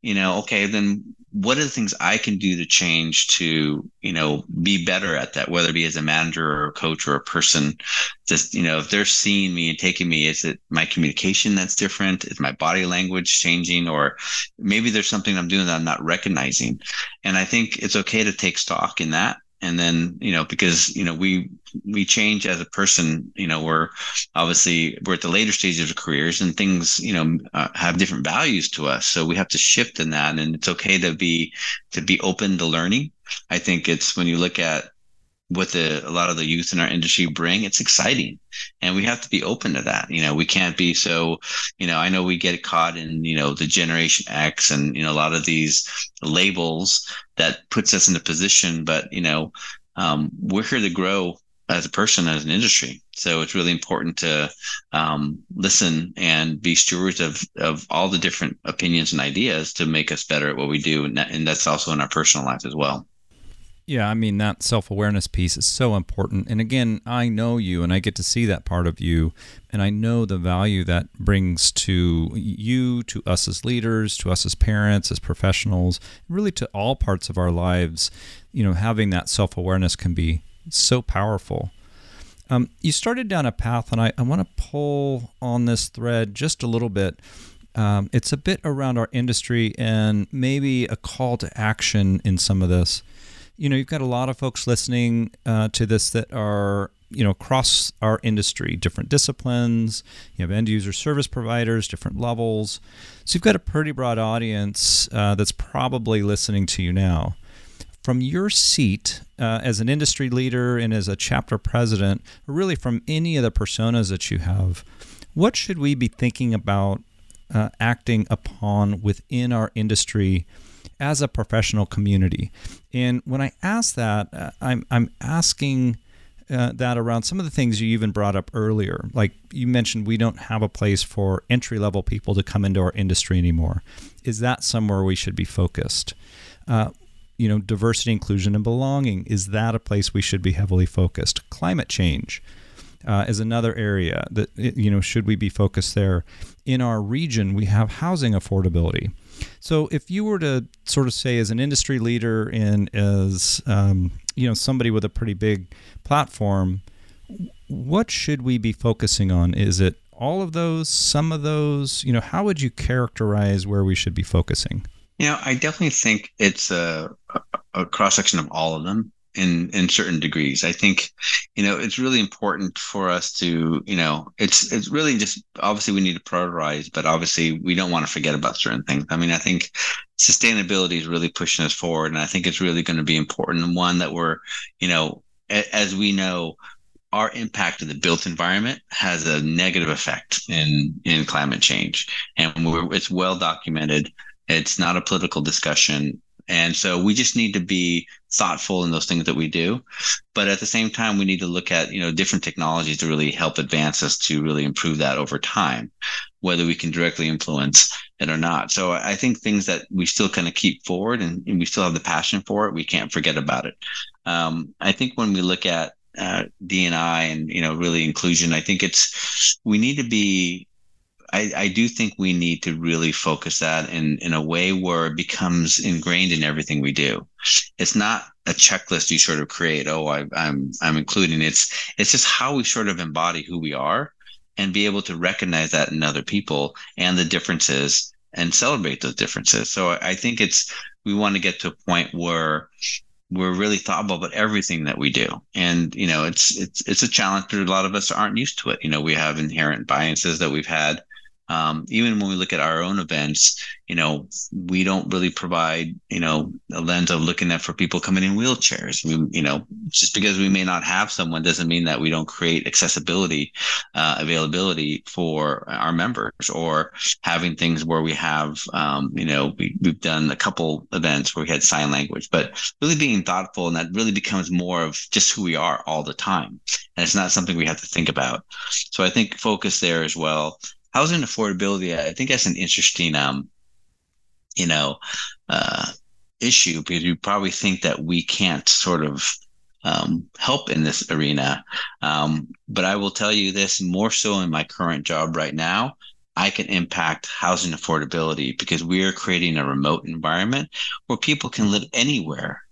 you know okay then what are the things i can do to change to you know be better at that whether it be as a manager or a coach or a person? Just you know if they're seeing me and taking me is it my communication that's different? Is my body language changing? Or maybe there's something i'm doing that i'm not recognizing. And i think it's okay to take stock in that and then you know because you know we we change as a person you know we're obviously we're at the later stages of careers and things you know uh, have different values to us. So we have to shift in that. And it's okay to be to be open to learning. I think it's when you look at what the a lot of the youth in our industry bring it's exciting. And we have to be open to that. You know we can't be so you know i know we get caught in you know the generation x and you know a lot of these labels that puts us in a position but you know um, we're here to grow as a person as an industry. So it's really important to um, listen and be stewards of of all the different opinions and ideas to make us better at what we do. And, that, and that's also in our personal life as well yeah, I mean, that self awareness piece is so important. And again, I know you and I get to see that part of you. And I know the value that brings to you, to us as leaders, to us as parents, as professionals, really to all parts of our lives. You know, having that self awareness can be so powerful. Um, you started down a path, and I, I want to pull on this thread just a little bit. Um, it's a bit around our industry and maybe a call to action in some of this you know, you've got a lot of folks listening uh, to this that are, you know, across our industry, different disciplines. You have end user service providers, different levels. So you've got a pretty broad audience uh, that's probably listening to you now. From your seat uh, as an industry leader and as a chapter president, or really from any of the personas that you have, what should we be thinking about uh, acting upon within our industry? As a professional community. And when I ask that, uh, I'm, I'm asking uh, that around some of the things you even brought up earlier. Like you mentioned, we don't have a place for entry level people to come into our industry anymore. Is that somewhere we should be focused? Uh, you know, diversity, inclusion, and belonging. Is that a place we should be heavily focused? Climate change. Uh, is another area that you know should we be focused there in our region we have housing affordability so, if you were to sort of say, as an industry leader and as um, you know somebody with a pretty big platform, what should we be focusing on? Is it all of those, some of those? You know, how would you characterize where we should be focusing? You know, I definitely think it's a, a cross section of all of them in in certain degrees. I think, you know, it's really important for us to, you know, it's it's really just obviously we need to prioritize, but obviously we don't want to forget about certain things. I mean, I think sustainability is really pushing us forward, and I think it's really going to be important. One that we're, you know, a, as we know, our impact of the built environment has a negative effect in in climate change, and it's well documented. It's not a political discussion And so we just need to be thoughtful in those things that we do. But at the same time, we need to look at, you know, different technologies to really help advance us to really improve that over time, whether we can directly influence it or not. So I think things that we still kind of keep forward and, and we still have the passion for it, we can't forget about it. Um, I think when we look at uh, DNI and you know really inclusion, I think it's we need to be I, I, do think we need to really focus that in, in a way where it becomes ingrained in everything we do. It's not a checklist you sort of create. Oh, I, I'm I'm including. It's it's just how we sort of embody who we are and be able to recognize that in other people and the differences and celebrate those differences. So I think it's we want to get to a point where we're really thoughtful about everything that we do. And, you know, it's it's it's a challenge, but a lot of us aren't used to it. You know, we have inherent biases that we've had um, even when we look at our own events, you know, we don't really provide, you know, a lens of looking at for people coming in wheelchairs. We, you know, just because we may not have someone doesn't mean that we don't create accessibility, uh, availability for our members or having things where we have, um, you know, we, we've done a couple events where we had sign language, but really being thoughtful and that really becomes more of just who we are all the time. And it's not something we have to think about. So I think focus there as well housing affordability, I think that's an interesting, um, you know, uh, issue because you probably think that we can't sort of um, help in this arena. Um, but I will tell you this more so in my current job right now. I can impact housing affordability because we are creating a remote environment where people can live anywhere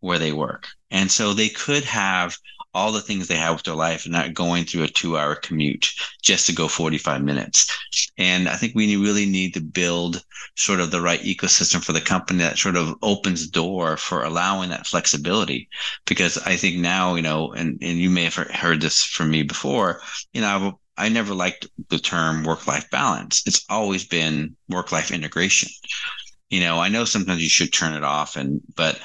where they work. And so they could have all the things they have with their life and not going through a two hour commute just to go 45 minutes. And I think we really need to build sort of the right ecosystem for the company that sort of opens the door for allowing that flexibility. Because I think now, you know, and, and you may have heard this from me before, you know, I never liked the term work life balance. It's always been work life integration you know i know sometimes you should turn it off and but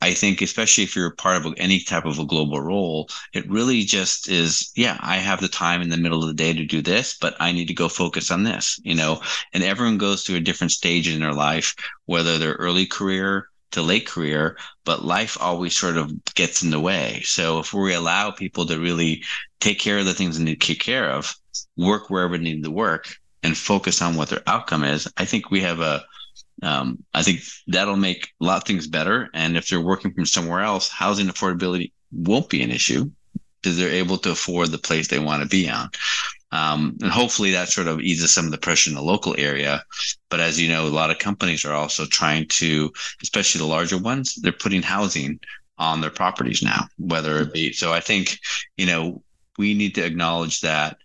I think, especially if you're part of any type of a global role, it really just is, yeah, I have the time in the middle of the day to do this, but I need to go focus on this, you know, and everyone goes through a different stage in their life, whether they're early career to late career, but life always sort of gets in the way. So if we allow people to really take care of the things they need to take care of, work wherever they need to work, and focus on what their outcome is, I think we have a um, I think that'll make a lot of things better. And if they're working from somewhere else, housing affordability won't be an issue because they're able to afford the place they want to be on. Um, and hopefully that sort of eases some of the pressure in the local area. But as you know, a lot of companies are also trying to, especially the larger ones, they're putting housing on their properties now, whether it be. So I think, you know, we need to acknowledge that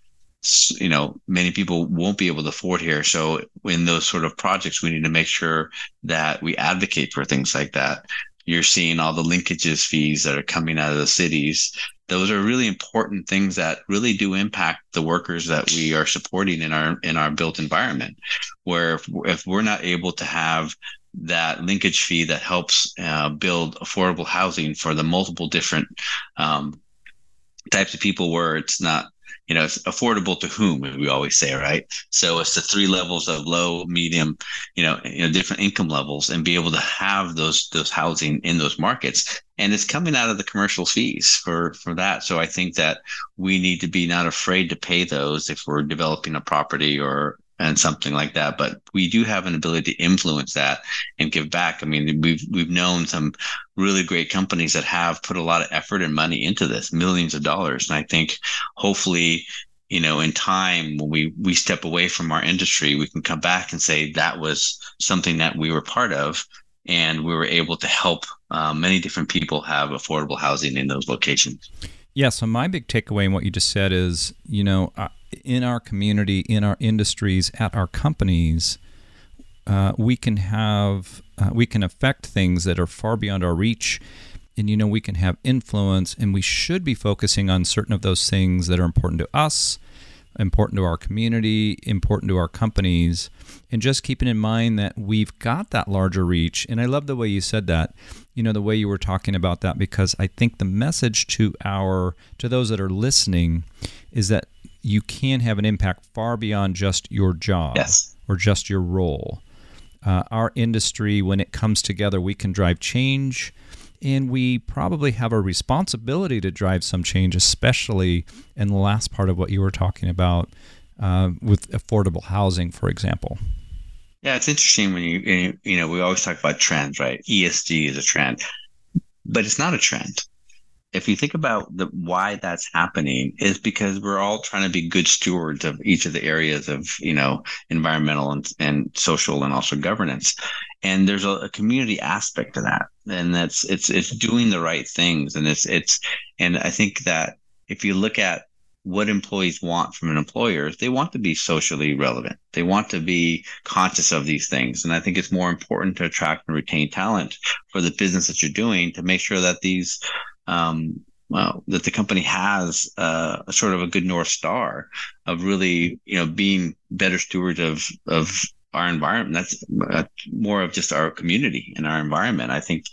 you know many people won't be able to afford here. So in those sort of projects we need to make sure that we advocate for things like that. You're seeing all the linkages fees that are coming out of the cities. Those are really important things that really do impact the workers that we are supporting in our in our built environment where if, if we're not able to have that linkage fee that helps uh, build affordable housing for the multiple different um, types of people where it's not you know, it's affordable to whom we always say, right? So it's the three levels of low, medium, you know, you know, different income levels, and be able to have those those housing in those markets. And it's coming out of the commercial fees for for that. So I think that we need to be not afraid to pay those if we're developing a property or and something like that. But we do have an ability to influence that and give back. I mean, we've we've known some really great companies that have put a lot of effort and money into this, millions of dollars. And I think hopefully, you know, in time when we we step away from our industry, we can come back and say that was something that we were part of. And we were able to help uh, many different people have affordable housing in those locations. Yeah. So my big takeaway in what you just said is, you know, in our community, in our industries, at our companies, uh, we can have uh, we can affect things that are far beyond our reach. And you know we can have influence and we should be focusing on certain of those things that are important to us important to our community important to our companies and just keeping in mind that we've got that larger reach. And i love the way you said that you know the way you were talking about that because i think the message to our to those that are listening is that you can have an impact far beyond just your job yes. or just your role. uh, our industry, when it comes together, we can drive change. And we probably have a responsibility to drive some change, especially in the last part of what you were talking about uh, with affordable housing, for example. Yeah, it's interesting when you, you know, we always talk about trends, right? ESG is a trend, but it's not a trend if you think about the why that's happening is because we're all trying to be good stewards of each of the areas of you know environmental and, and social and also governance. And there's a, a community aspect to that. And that's it's it's doing the right things. And it's it's and i think that if you look at what employees want from an employer they want to be socially relevant. They want to be conscious of these things. And i think it's more important to attract and retain talent for the business that you're doing to make sure that these um, well, that the company has uh, a sort of a good north star of really, you know, being better stewards of of our environment. That's uh, more of just our community and our environment. I think,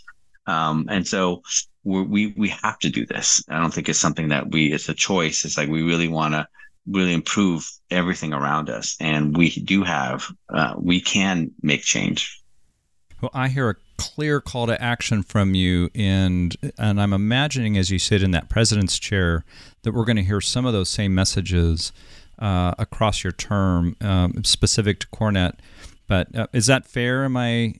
um, and so we we have to do this. I don't think it's something that we. It's a choice. It's like we really want to really improve everything around us, and we do have. Uh, we can make change. Well, I hear a clear call to action from you and and I'm imagining as you sit in that president's chair that we're going to hear some of those same messages uh, across your term um, specific to CoreNet. But uh, is that fair? Am I?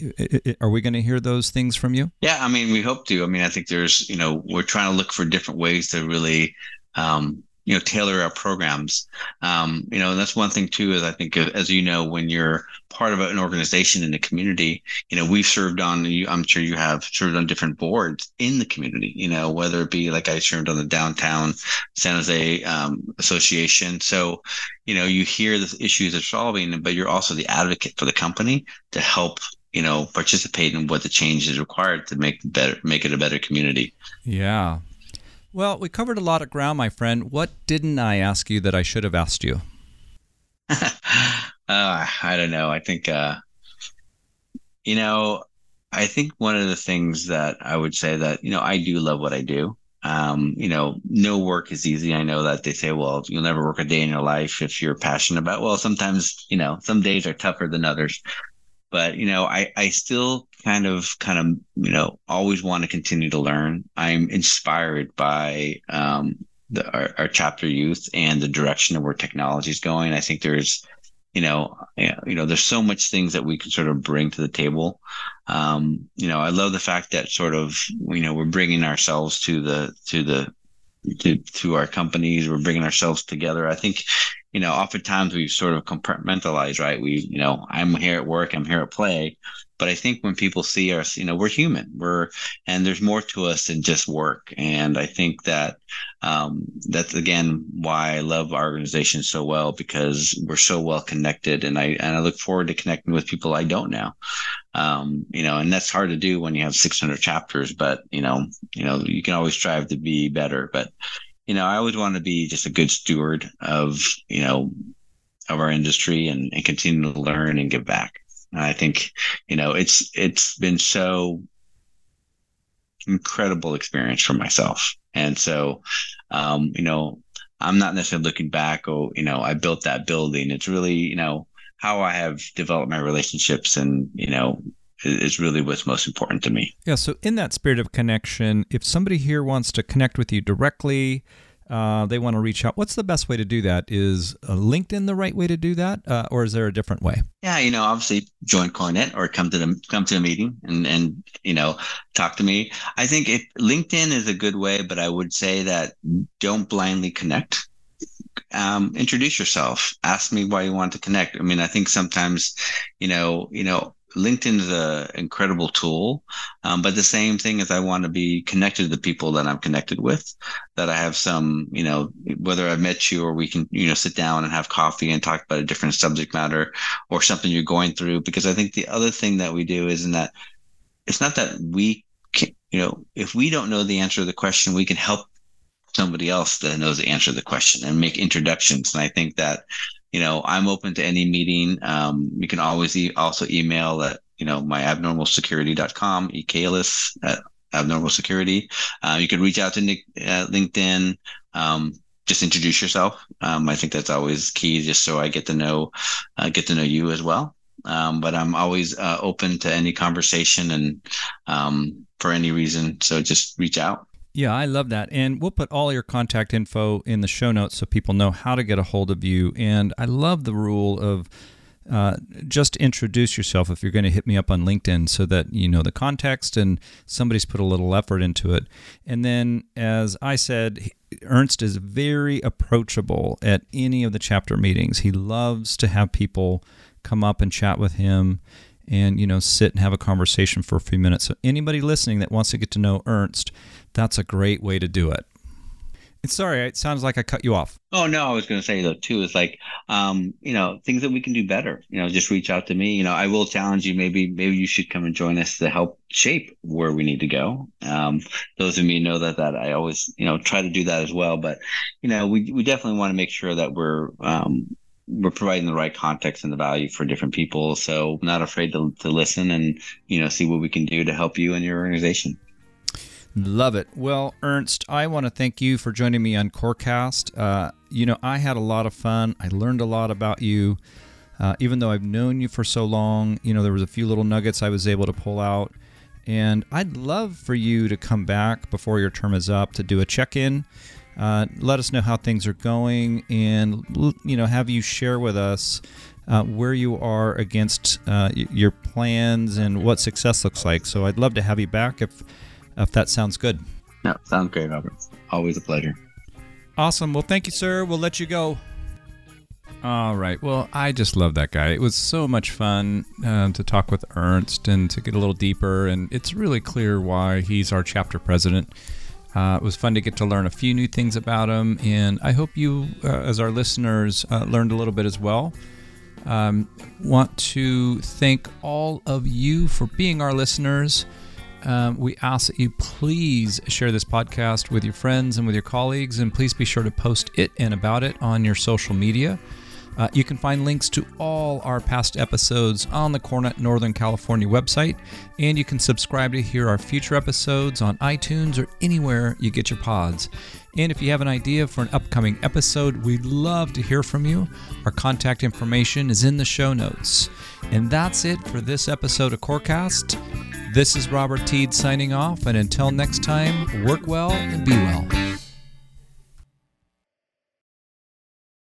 Are we going to hear those things from you? Yeah, I mean, we hope to. I mean, I think there's, you know, we're trying to look for different ways to really um, you know tailor our programs. Um, you know and that's one thing too is i think as you know when you're part of an organization in the community you know we've served on i'm sure you have served on different boards in the community you know whether it be like i served on the downtown san jose um, association. So you know you hear the issues they're solving but you're also the advocate for the company to help you know participate in what the change is required to make better make it a better community. Yeah well, we covered a lot of ground, my friend. What didn't I ask you that I should have asked you? uh, I don't know. I think, uh, you know, I think one of the things that I would say that, you know, I do love what I do. Um, you know, no work is easy. I know that they say, well, you'll never work a day in your life if you're passionate about. Well, sometimes, you know, some days are tougher than others but you know i i still kind of kind of you know always want to continue to learn. I'm inspired by um the, our, our chapter youth and the direction of where technology is going. I think there's you know you know there's so much things that we can sort of bring to the table. Um you know i love the fact that sort of you know we're bringing ourselves to the to the to, to our companies. We're bringing ourselves together. I think you know, oftentimes we sort of compartmentalize, right? We, you know, I'm here at work, I'm here at play. But I think when people see us, you know, we're human. We're, and there's more to us than just work. And I think that um, that's again why I love our organization so well because we're so well connected. And I and I look forward to connecting with people I don't know. Um, you know, and that's hard to do when you have 600 chapters. But you know, you know, you can always strive to be better. But you know, I always want to be just a good steward of, you know, of our industry and, and continue to learn and give back. And I think, you know, it's it's been so incredible experience for myself. And so, um, you know, I'm not necessarily looking back, oh, you know, I built that building. It's really, you know, how I have developed my relationships and, you know, is really what's most important to me. Yeah. So, in that spirit of connection, if somebody here wants to connect with you directly, uh, they want to reach out. What's the best way to do that? Is uh, LinkedIn the right way to do that, uh, or is there a different way? Yeah, you know, obviously join CoreNet or come to the come to a meeting and and you know talk to me. I think if LinkedIn is a good way, but I would say that don't blindly connect. Um, introduce yourself. Ask me why you want to connect. I mean, I think sometimes, you know, you know, LinkedIn is an incredible tool, um, but the same thing is I want to be connected to the people that I'm connected with, that I have some, you know, whether I've met you or we can, you know, sit down and have coffee and talk about a different subject matter or something you're going through. Because I think the other thing that we do is in that it's not that we can, you know, if we don't know the answer to the question, we can help somebody else that knows the answer to the question and make introductions. And I think that you know, I'm open to any meeting. Um, you can always e- also email at, you know, my abnormalsecurity.com, ecalais at abnormal security. Uh, you can reach out to Nick at LinkedIn. Um, just introduce yourself. Um, I think that's always key, just so I get to know, uh, get to know you as well. Um, but I'm always uh, open to any conversation and um, for any reason. So just reach out. Yeah, I love that. And we'll put all your contact info in the show notes so people know how to get a hold of you. And I love the rule of uh, just introduce yourself if you're going to hit me up on LinkedIn so that you know the context and somebody's put a little effort into it. And then, as I said, Ernst is very approachable at any of the chapter meetings. He loves to have people come up and chat with him and you know sit and have a conversation for a few minutes. So anybody listening that wants to get to know Ernst, that's a great way to do it. Sorry, it sounds like I cut you off. Oh no, I was going to say though too is like, um, you know, things that we can do better. You know, just reach out to me. You know, I will challenge you. Maybe, maybe you should come and join us to help shape where we need to go. Um, those of me know that that I always, you know, try to do that as well. But, you know, we we definitely want to make sure that we're um, we're providing the right context and the value for different people. So not afraid to to listen and you know see what we can do to help you and your organization. Love it. Well, Ernst, I want to thank you for joining me on Corecast. Uh, you know, I had a lot of fun. I learned a lot about you. Uh, even though I've known you for so long, you know, there was a few little nuggets I was able to pull out. And I'd love for you to come back before your term is up to do a check in. Uh, let us know how things are going and, you know, have you share with us uh, where you are against uh, your plans and what success looks like. So I'd love to have you back if if that sounds good. No, sounds great, Robert. Always a pleasure. Awesome. Well, thank you, sir. We'll let you go. All right. Well, I just love that guy. It was so much fun uh, to talk with Ernst and to get a little deeper. And it's really clear why he's our chapter president. Uh, it was fun to get to learn a few new things about him. And I hope you, uh, as our listeners, uh, learned a little bit as well. Um, want to thank all of you for being our listeners um, we ask that you please share this podcast with your friends and with your colleagues, and please be sure to post it and about it on your social media. Uh, you can find links to all our past episodes on the CoreNet Northern California website, and you can subscribe to hear our future episodes on iTunes or anywhere you get your pods. And if you have an idea for an upcoming episode, we'd love to hear from you. Our contact information is in the show notes. And that's it for this episode of CoreCast. This is Robert Teed signing off, and until next time, work well and be well.